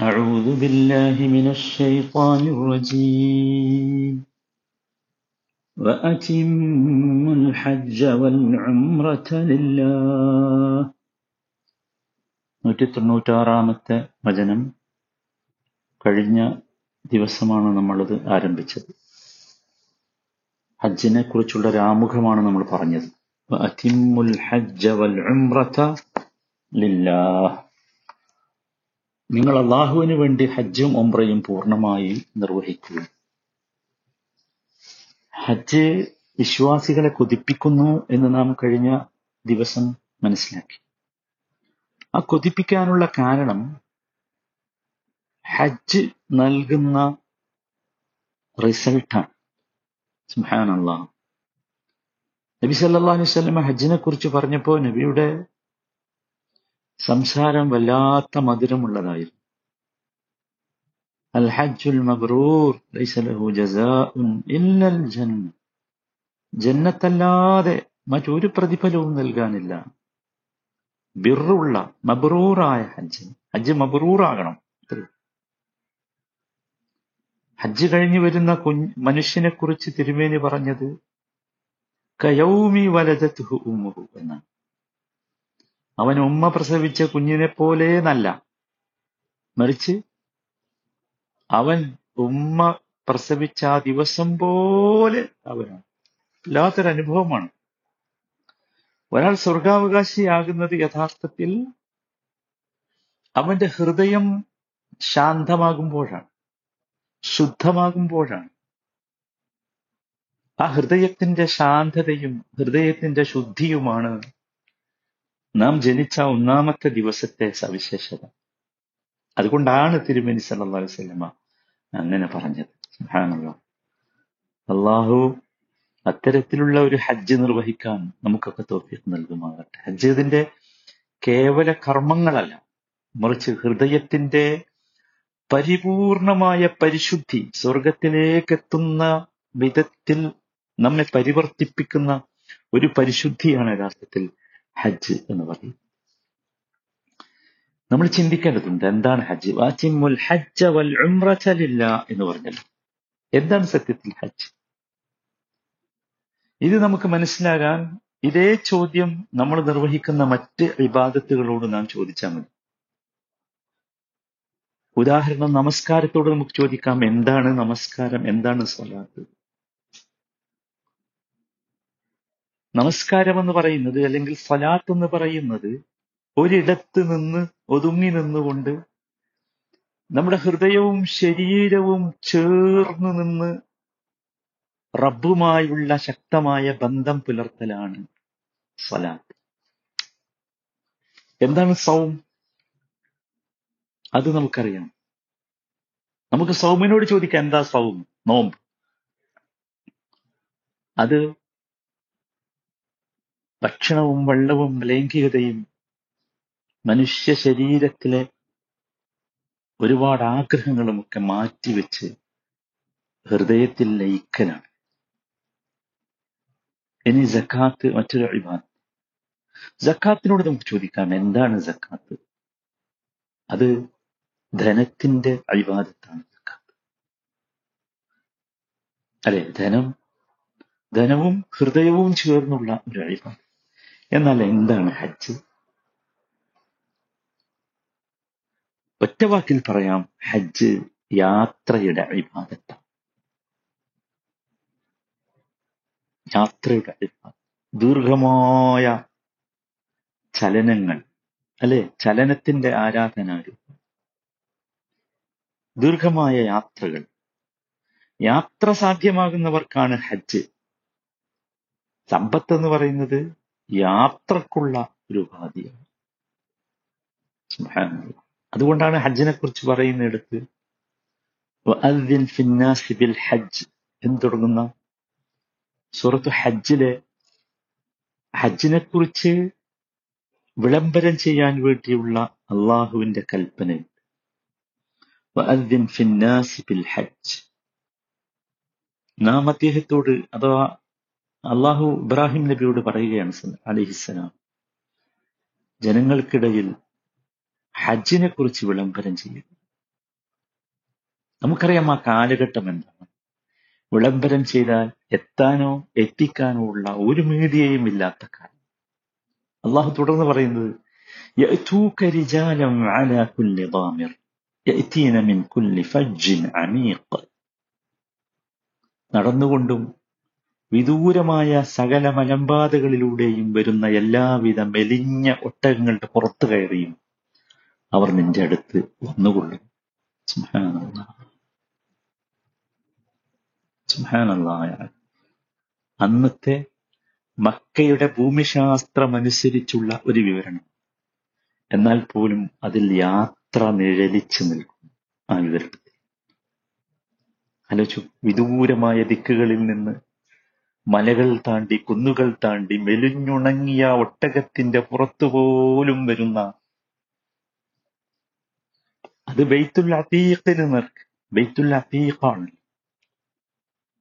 أعوذ بالله من الشيطان الرجيم وأتموا الحج والعمرة لله നൂറ്റി തൊണ്ണൂറ്റാറാമത്തെ വചനം കഴിഞ്ഞ ദിവസമാണ് നമ്മളത് ആരംഭിച്ചത് ഹജ്ജിനെ കുറിച്ചുള്ള ഒരു ആമുഖമാണ് നമ്മൾ പറഞ്ഞത് വഅതിമ്മുൽ ഹജ്ജ വൽ ഉംറത ലില്ലാഹ് നിങ്ങൾ അള്ളാഹുവിന് വേണ്ടി ഹജ്ജും ഉംറയും പൂർണമായി നിർവഹിക്കുക ഹജ്ജ് വിശ്വാസികളെ കൊതിപ്പിക്കുന്നു എന്ന് നാം കഴിഞ്ഞ ദിവസം മനസ്സിലാക്കി. ആ കൊതിപ്പിക്കാനുള്ള കാരണം ഹജ്ജ് നൽകുന്ന റിസൾട്ടാണ്. സുഹാനല്ലാ നബി സല്ലാ അലൈഹി വസല്ലം ഹജ്ജിനെ കുറിച്ച് പറഞ്ഞപ്പോൾ നബിയുടെ സംസാരം വല്ലാത്ത മധുരമുള്ളതായിരുന്നു. അൽ ഹജ്ജുൽ മബ്രൂർ ജന്ന ജന്നത്തല്ലാതെ മറ്റൊരു പ്രതിഫലവും നൽകാനില്ല. ബിറുള്ള മബ്രൂറായ ഹജ്ജ്. ഹജ്ജ് മബ്രൂറാകണം ഹജ്ജ് കഴിഞ്ഞു വരുന്ന കുഞ്ഞ് മനുഷ്യനെ കുറിച്ച് തിരുമേനി പറഞ്ഞത് കയൗമി വലതത്തുഹു ഉമ്മുഹു എന്നാണ്. അവൻ ഉമ്മ പ്രസവിച്ച കുഞ്ഞിനെ പോലെ നല്ല മറിച്ച് അവൻ ഉമ്മ പ്രസവിച്ച ആ ദിവസം പോലെ അവനാണ്. വല്ലാത്തൊരു അനുഭവമാണ്. ഒരാൾ സ്വർഗാവകാശിയാകുന്നത് യഥാർത്ഥത്തിൽ അവന്റെ ഹൃദയം ശാന്തമാകുമ്പോഴാണ് ശുദ്ധമാകുമ്പോഴാണ്. ആ ഹൃദയത്തിന്റെ ശാന്തതയും ഹൃദയത്തിന്റെ ശുദ്ധിയുമാണ് നാം ജനിച്ച ഒന്നാമത്തെ ദിവസത്തെ സവിശേഷത. അതുകൊണ്ടാണ് തിരുമേനി സല്ലാ അലൈഹി വസല്ലമ അങ്ങനെ പറഞ്ഞത്. സുഹാനല്ലോ അള്ളാഹു അത്തരത്തിലുള്ള ഒരു ഹജ്ജ് നിർവഹിക്കാൻ നമുക്കൊക്കെ തോഫിക്ക് നൽകുമാകട്ടെ ഹജ്ജ് ഇതിന്റെ കേവല കർമ്മങ്ങളല്ല മറിച്ച് ഹൃദയത്തിന്റെ പരിപൂർണമായ പരിശുദ്ധി സ്വർഗത്തിലേക്കെത്തുന്ന വിധത്തിൽ നമ്മെ പരിവർത്തിപ്പിക്കുന്ന ഒരു പരിശുദ്ധിയാണ് യഥാർത്ഥത്തിൽ ഹജ്ജ് എന്ന് പറയും. നമ്മൾ ചിന്തിക്കേണ്ടതുണ്ട് എന്താണ് ഹജ്ജ്? വാച്ചിമുൽ ഹജ്ജ വൽ ഉംറത ലില്ലാ എന്ന് പറഞ്ഞല്ലോ എന്താണ് സത്യത്തിൽ ഹജ്ജ്? ഇത് നമുക്ക് മനസ്സിലാകാൻ ഇതേ ചോദ്യം നമ്മൾ നിർവഹിക്കുന്ന മറ്റ് വിവാദത്തുകളോട് നാം ചോദിച്ചാൽ മതി. ഉദാഹരണം നമസ്കാരത്തോട് നമുക്ക് ചോദിക്കാം എന്താണ് നമസ്കാരം? എന്താണ് സ്വലാത്ത്? നമസ്കാരം എന്ന് പറയുന്നത് അല്ലെങ്കിൽ സലാത്ത് എന്ന് പറയുന്നത് ഒരിടത്ത് നിന്ന് ഒതുങ്ങി നിന്നുകൊണ്ട് നമ്മുടെ ഹൃദയവും ശരീരവും ചേർന്ന് നിന്ന് റബ്ബുമായുള്ള ശക്തമായ ബന്ധം പുലർത്തലാണ് സലാത്ത് എന്താണ് സൗം? അത് നമുക്കറിയാം. നമുക്ക് സൗമിനോട് ചോദിക്കാം എന്താ സൗം? നോമ്പ്. അത് ഭക്ഷണവും വെള്ളവും ലൈംഗികതയും മനുഷ്യ ശരീരത്തിലെ ഒരുപാട് ആഗ്രഹങ്ങളുമൊക്കെ മാറ്റിവെച്ച് ഹൃദയത്തിൽ ലയിക്കലാണ്. ഇനി ജക്കാത്ത് മറ്റൊരു അഴിബാദ് ജക്കാത്തിനോട് നമുക്ക് ചോദിക്കാം എന്താണ് ജക്കാത്ത് അത് ധനത്തിന്റെ അഴിവാദത്താണ് ജക്കാത്ത് അല്ലെ ധനം ധനവും ഹൃദയവും ചേർന്നുള്ള ഒരു അഴിബാദ് എന്നാൽ എന്താണ് ഹജ്ജ്? ഒറ്റ വാക്കിൽ പറയാം ഹജ്ജ് യാത്രയുടെ അഴിബാദത്താണ് യാത്രയുടെ അഭിഭാഗം ദീർഘമായ ചലനങ്ങൾ അല്ലെ? ചലനത്തിന്റെ ആരാധനാരൂപം. ദീർഘമായ യാത്രകൾ. യാത്ര സാധ്യമാകുന്നവർക്കാണ് ഹജ്ജ്. സമ്പത്ത് എന്ന് പറയുന്നത് യാത്രക്കുള്ള ഒരു ഉപാധിയാണ്. അതുകൊണ്ടാണ് ഹജ്ജിനെ കുറിച്ച് പറയുന്നിടത്ത് ബിൽ ഹജ്ജ് എന്ന് തുടങ്ങുന്ന സൂറത്ത് ഹജ്ജിലെ ഹജ്ജിനെ കുറിച്ച് വിളംബരം ചെയ്യാൻ വേണ്ടിയുള്ള അള്ളാഹുവിന്റെ കൽപ്പന വഅദ്ദിൻ ഫിന്നാസി ബിൽ ഹജ്ജ് നാം അദ്ദേഹത്തോട് അഥവാ അള്ളാഹു ഇബ്രാഹിം നബിയോട് പറയുകയാണ് അലിഹിസ്സലാം ജനങ്ങൾക്കിടയിൽ ഹജ്ജിനെ കുറിച്ച് വിളംബരം ചെയ്യുക. നമുക്കറിയാം ആ കാലഘട്ടം എന്താണ്. വിളംബരം ചെയ്താൽ എത്താനോ എത്തിക്കാനോ ഉള്ള ഒരു മീഡിയയും ഇല്ലാത്ത കാലം. അള്ളാഹു തുടർന്ന് പറയുന്നത് നടന്നുകൊണ്ടും വിദൂരമായ സകല മലമ്പാതകളിലൂടെയും വരുന്ന എല്ലാവിധ മെലിഞ്ഞ ഒട്ടകങ്ങളുടെ പുറത്തു കയറിയും അവർ നിന്റെ അടുത്ത് വന്നുകൊള്ളും. അന്നത്തെ മക്കയുടെ ഭൂമിശാസ്ത്രമനുസരിച്ചുള്ള ഒരു വിവരണം. എന്നാൽ പോലും അതിൽ യാത്ര നിഴലിച്ചു നിൽക്കും ആ വിവരണത്തിൽ. ആലോചിച്ചു വിദൂരമായ ദിക്കുകളിൽ നിന്ന് മലകൾ താണ്ടി കുന്നുകൾ താണ്ടി മെലിഞ്ഞുണങ്ങിയ ഒട്ടകത്തിന്റെ പുറത്തുപോലും വരുന്ന അത് ബെയ്ത്തുൽ അത്തീഖിന് നിർക്ക് ബെയ്ത്തുൽ അത്തീഖാണ്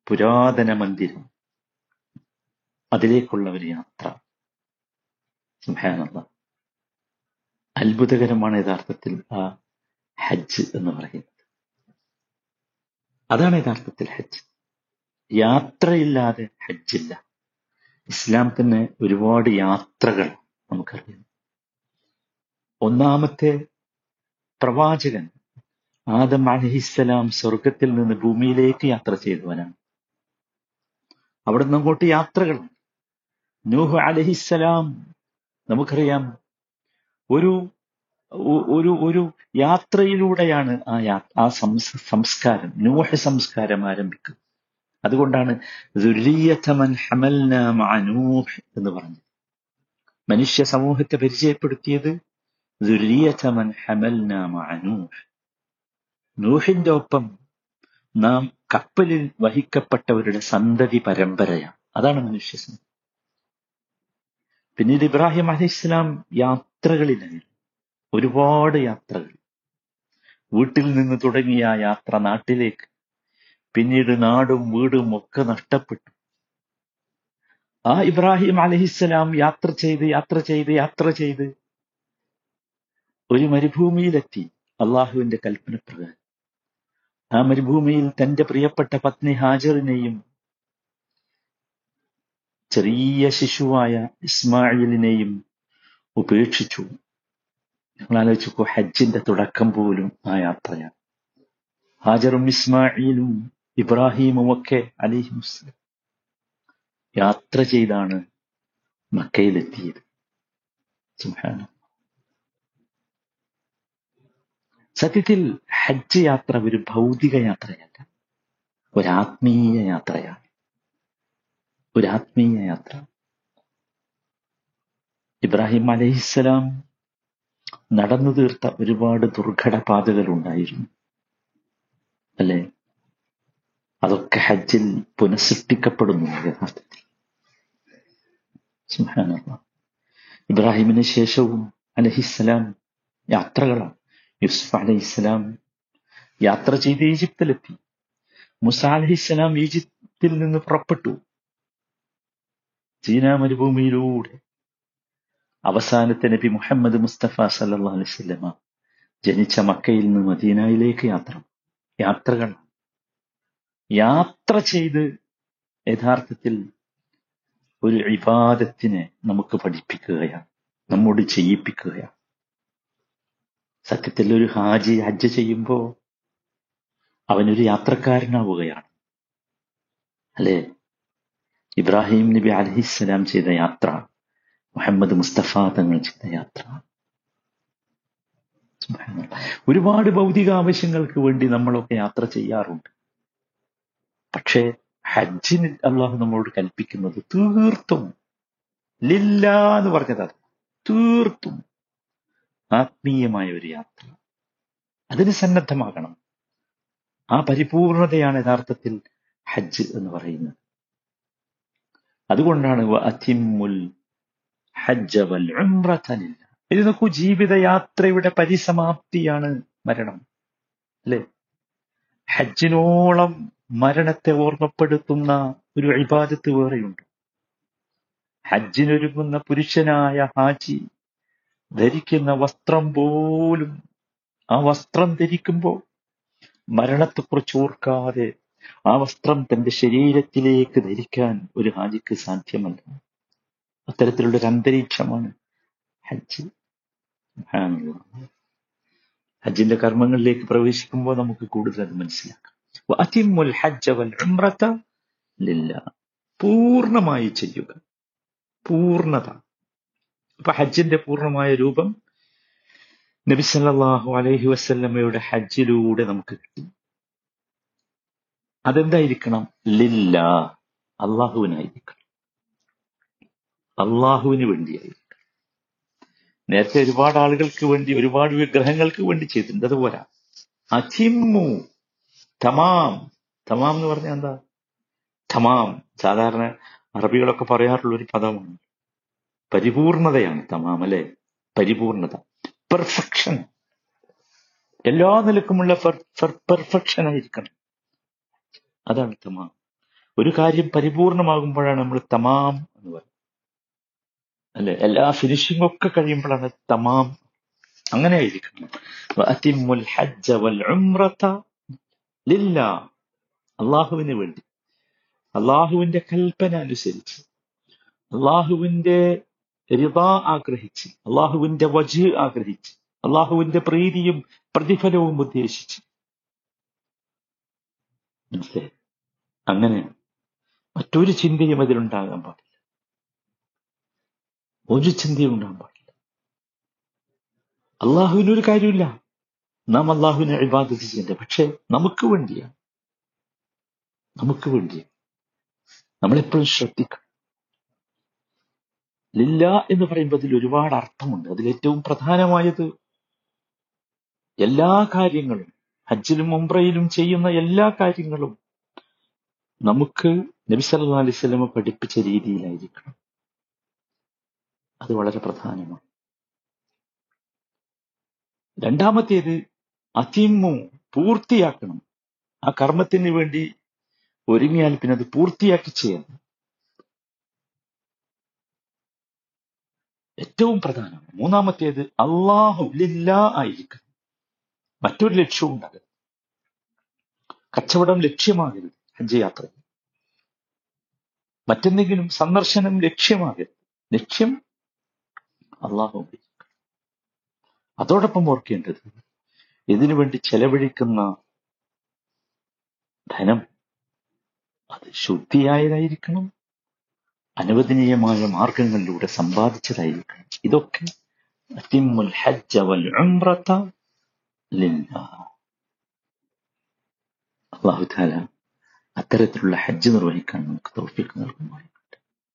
പുരാതന മന്ദിരം. അതിലേക്കുള്ള ഒരു യാത്ര. സുബ്ഹാനല്ലാഹ് അത്ഭുതകരമാണ് യഥാർത്ഥത്തിൽ ആ ഹജ്ജ് എന്ന് പറയുന്നത്. അതാണ് യഥാർത്ഥത്തിൽ ഹജ്ജ്. യാത്രയില്ലാതെ ഹജ്ജില്ല. ഇസ്ലാം തന്നെ ഒരുപാട് യാത്രകൾ നമുക്കറിയാം. ഒന്നാമത്തെ പ്രവാചകൻ ആദം അലഹിസ്സലാം സ്വർഗത്തിൽ നിന്ന് ഭൂമിയിലേക്ക് യാത്ര ചെയ്തവനാണ്. അവിടെ നിന്ന് അങ്ങോട്ട് യാത്രകൾ. നൂഹ് അലഹിസ്സലാം നമുക്കറിയാം ഒരു ഒരു ഒരു യാത്രയിലൂടെയാണ് ആ ആ സംസ്കാരം നൂഹ സംസ്കാരം ആരംഭിക്കുന്നത്. അതുകൊണ്ടാണ് എന്ന് പറഞ്ഞത്. മനുഷ്യ സമൂഹത്തെ പരിചയപ്പെടുത്തിയത് നൂഹിന്റെ ഒപ്പം നാം കപ്പലിൽ വഹിക്കപ്പെട്ടവരുടെ സന്തതി പരമ്പരയാണ്. അതാണ് മനുഷ്യ സമൂഹം. പിന്നീട് ഇബ്രാഹിം അലി ഇസ്ലാം യാത്രകളിലായി. ഒരുപാട് യാത്രകൾ. വീട്ടിൽ നിന്ന് തുടങ്ങിയ യാത്ര നാട്ടിലേക്ക് പിന്നീട് നാടും വീടും ഒക്കെ നഷ്ടപ്പെട്ടു. ആ ഇബ്രാഹിം അലഹിസ്സലാം യാത്ര ചെയ്ത് യാത്ര ചെയ്ത് യാത്ര ചെയ്ത് ഒരു മരുഭൂമിയിലെത്തി അള്ളാഹുവിന്റെ കൽപ്പന പ്രകാരം. ആ മരുഭൂമിയിൽ തന്റെ പ്രിയപ്പെട്ട പത്നി ഹാജറിനെയും ചെറിയ ശിശുവായ ഇസ്മായിലിനെയും ഉപേക്ഷിച്ചു. ഞങ്ങൾ ആലോചിച്ചു ഹജ്ജിന്റെ തുടക്കം പോലും ആ യാത്രയാണ്. ഹാജറും ഇസ്മായിലും ഇബ്രാഹിമും ഒക്കെ അലിഹി മുസ്ലിം യാത്ര ചെയ്താണ് മക്കയിലെത്തിയത്. സത്യത്തിൽ ഹജ്ജ് യാത്ര ഒരു ഭൗതിക യാത്രയല്ല ഒരാത്മീയ യാത്രയാണ്. ഒരാത്മീയ യാത്ര. ഇബ്രാഹിം അലഹിസ്സലാം നടന്നു തീർത്ത ഒരുപാട് ദുർഘട പാതകൾ ഉണ്ടായിരുന്നു. അല്ലെ? അതൊക്കെ ഹജ്ജിൽ പുനഃസൃഷ്ടിക്കപ്പെടുന്നു യഥാർത്ഥത്തിൽ. ഇബ്രാഹിമിന് ശേഷവും അലഹിസ്സലാം യാത്രകളാണ്. യൂസുഫ് അലഹിസ്സലാം യാത്ര ചെയ്ത് ഈജിപ്തിലെത്തി. മുസ അലഹിസ്സലാം ഈജിപ്തിൽ നിന്ന് പുറപ്പെട്ടു. ചീന മരുഭൂമിയിലൂടെ. അവസാനത്തെ നബി മുഹമ്മദ് മുസ്തഫ സല്ലാ അലൈഹി വസല്ലമ ജനിച്ച മക്കയിൽ നിന്ന് മദീനയിലേക്ക് യാത്ര യാത്രകൾ യാത്ര ചെയ്ത് യഥാർത്ഥത്തിൽ ഒരു വിവാദത്തിനെ നമുക്ക് പഠിപ്പിക്കുകയാണ് നമ്മോട് ചെയ്യിപ്പിക്കുകയാണ്. സത്യത്തിൽ ഒരു ഹാജി ഹജ്ജ് ചെയ്യുമ്പോ അവനൊരു യാത്രക്കാരനാവുകയാണ്. അല്ലെ? ഇബ്രാഹിം നബി അലഹിസ്സലാം ചെയ്ത യാത്ര മുഹമ്മദ് മുസ്തഫ തങ്ങൾ ചെയ്ത യാത്ര. ഒരുപാട് ഭൗതിക ആവശ്യങ്ങൾക്ക് വേണ്ടി നമ്മളൊക്കെ യാത്ര ചെയ്യാറുണ്ട്. പക്ഷേ ഹജ്ജിന് അള്ളാഹു നമ്മളോട് കൽപ്പിക്കുന്നത് തീർത്തും ലില്ല എന്ന് പറഞ്ഞതാണ് തീർത്തും ആത്മീയമായ ഒരു യാത്ര. അതിന് സന്നദ്ധമാകണം. ആ പരിപൂർണതയാണ് യഥാർത്ഥത്തിൽ ഹജ്ജ് എന്ന് പറയുന്നത്. അതുകൊണ്ടാണ് അതിമുൽ ഹജ്ജ വൽ. ഇത് നോക്കൂ ജീവിതയാത്രയുടെ പരിസമാപ്തിയാണ് മരണം. അല്ലെ? ഹജ്ജിനോളം മരണത്തെ ഓർമ്മപ്പെടുത്തുന്ന ഒരു ഇബാദത്ത് വേറെയുണ്ട് ഹജ്ജിനൊരുങ്ങുന്ന പുരുഷനായ ഹാജി ധരിക്കുന്ന വസ്ത്രം പോലും ആ വസ്ത്രം ധരിക്കുമ്പോൾ മരണത്തെക്കുറിച്ച് ഓർക്കാതെ ആ വസ്ത്രം തന്റെ ശരീരത്തിലേക്ക് ധരിക്കാൻ ഒരു ഹാജിക്ക് സാധ്യമല്ല അത്തരത്തിലുള്ള ഒരു അന്തരീക്ഷമാണ് ഹജ്ജ്. ഹജ്ജിന്റെ കർമ്മങ്ങളിലേക്ക് പ്രവേശിക്കുമ്പോൾ നമുക്ക് കൂടുതൽ അത് മനസ്സിലാക്കാം. പൂർണമായി ചെയ്യുക. പൂർണത അപ്പൊ ഹജ്ജിന്റെ പൂർണമായ രൂപം നബി സല്ലല്ലാഹു അലൈഹി വസ്ല്ലമ്മയുടെ ഹജ്ജിലൂടെ നമുക്ക് കിട്ടി. അതെന്തായിരിക്കണം? ലില്ല. അള്ളാഹുവിനായിരിക്കണം അള്ളാഹുവിന് വേണ്ടിയായിരിക്കണം. നേരത്തെ ഒരുപാട് ആളുകൾക്ക് വേണ്ടി ഒരുപാട് വിഗ്രഹങ്ങൾക്ക് വേണ്ടി ചെയ്തിട്ടുണ്ട്. അതുപോലെ അതിമു തമാം. തമാം എന്ന് പറഞ്ഞാൽ എന്താ? തമാം. സാധാരണ അറബികളൊക്കെ പറയാറുള്ള ഒരു പദമാണ്. പരിപൂർണതയാണ് തമാം അല്ലെ? പരിപൂർണത. പെർഫെക്ഷൻ എല്ലാ നിലക്കുമുള്ള പെർഫെക്ഷൻ ആയിരിക്കണം. അതാണ് തമാം. ഒരു കാര്യം പരിപൂർണമാകുമ്പോഴാണ് നമ്മൾ തമാം എന്ന് പറയുന്നത്. അല്ലെ? എല്ലാ ഫിനിഷിംഗ് ഒക്കെ കഴിയുമ്പോഴാണ് തമാം അങ്ങനെ വഅതിമ്മുൽ ഹജ്ജ വൽ ഉംറത അള്ളാഹുവിന് വേണ്ടി. അള്ളാഹുവിന്റെ കൽപ്പന അനുസരിച്ച്. അള്ളാഹുവിന്റെ റിത ആഗ്രഹിച്ച്. അള്ളാഹുവിന്റെ വജ് ആഗ്രഹിച്ച്. അള്ളാഹുവിന്റെ പ്രീതിയും പ്രതിഫലവും ഉദ്ദേശിച്ച്. മനസ്സിലായി? അങ്ങനെ മറ്റൊരു ചിന്തയും അതിലുണ്ടാകാൻ പാടില്ല. ഒരു ചിന്തയും ഉണ്ടാകാൻ പാടില്ല. അള്ളാഹുവിന് ഒരു കാര്യമില്ല നാം അള്ളാഹുവിനെ ഇബാദത്ത് ചെയ്യേണ്ടത് പക്ഷെ നമുക്ക് വേണ്ടിയാണ് നമുക്ക് വേണ്ടിയാണ് നമ്മളെപ്പോഴും ശ്രദ്ധിക്കണം. ലില്ല എന്ന് പറയുമ്പോൾ അതിൽ ഒരുപാട് അർത്ഥമുണ്ട്. അതിൽ ഏറ്റവും പ്രധാനമായത് എല്ലാ കാര്യങ്ങളും ഹജ്ജിലും മുംബ്രയിലും ചെയ്യുന്ന എല്ലാ കാര്യങ്ങളും നമുക്ക് നബി സല്ലല്ലാഹു അലൈഹി പഠിപ്പിച്ച രീതിയിലായിരിക്കണം. അത് വളരെ പ്രധാനമാണ്. രണ്ടാമത്തേത് അതിമു പൂർത്തിയാക്കണം. ആ കർമ്മത്തിന് വേണ്ടി ഒരുങ്ങിയാൽ പിന്നെ അത് പൂർത്തിയാക്കി ചെയ്യണം ഏറ്റവും പ്രധാനം മൂന്നാമത്തേത് അള്ളാഹു ലില്ലാ ആയിരിക്കണം. മറ്റൊരു ലക്ഷ്യവും ഉണ്ടാകരുത്. കച്ചവടം ലക്ഷ്യമാകരുത് ഹജ്ജ് യാത്ര. മറ്റെന്തെങ്കിലും സന്ദർശനം ലക്ഷ്യമാകരുത്. ലക്ഷ്യം അള്ളാഹു അതോടൊപ്പം ഓർക്കേണ്ടത് ഇതിനു വേണ്ടി ചെലവഴിക്കുന്ന ധനം അത് ശുദ്ധിയായതായിരിക്കണം അനുവദനീയമായ മാർഗങ്ങളിലൂടെ സമ്പാദിച്ചതായിരിക്കണം. ഇതൊക്കെ അള്ളാഹുദാല അത്തരത്തിലുള്ള ഹജ്ജ് നിർവഹിക്കാൻ നമുക്ക് നൽകുമായിരിക്കും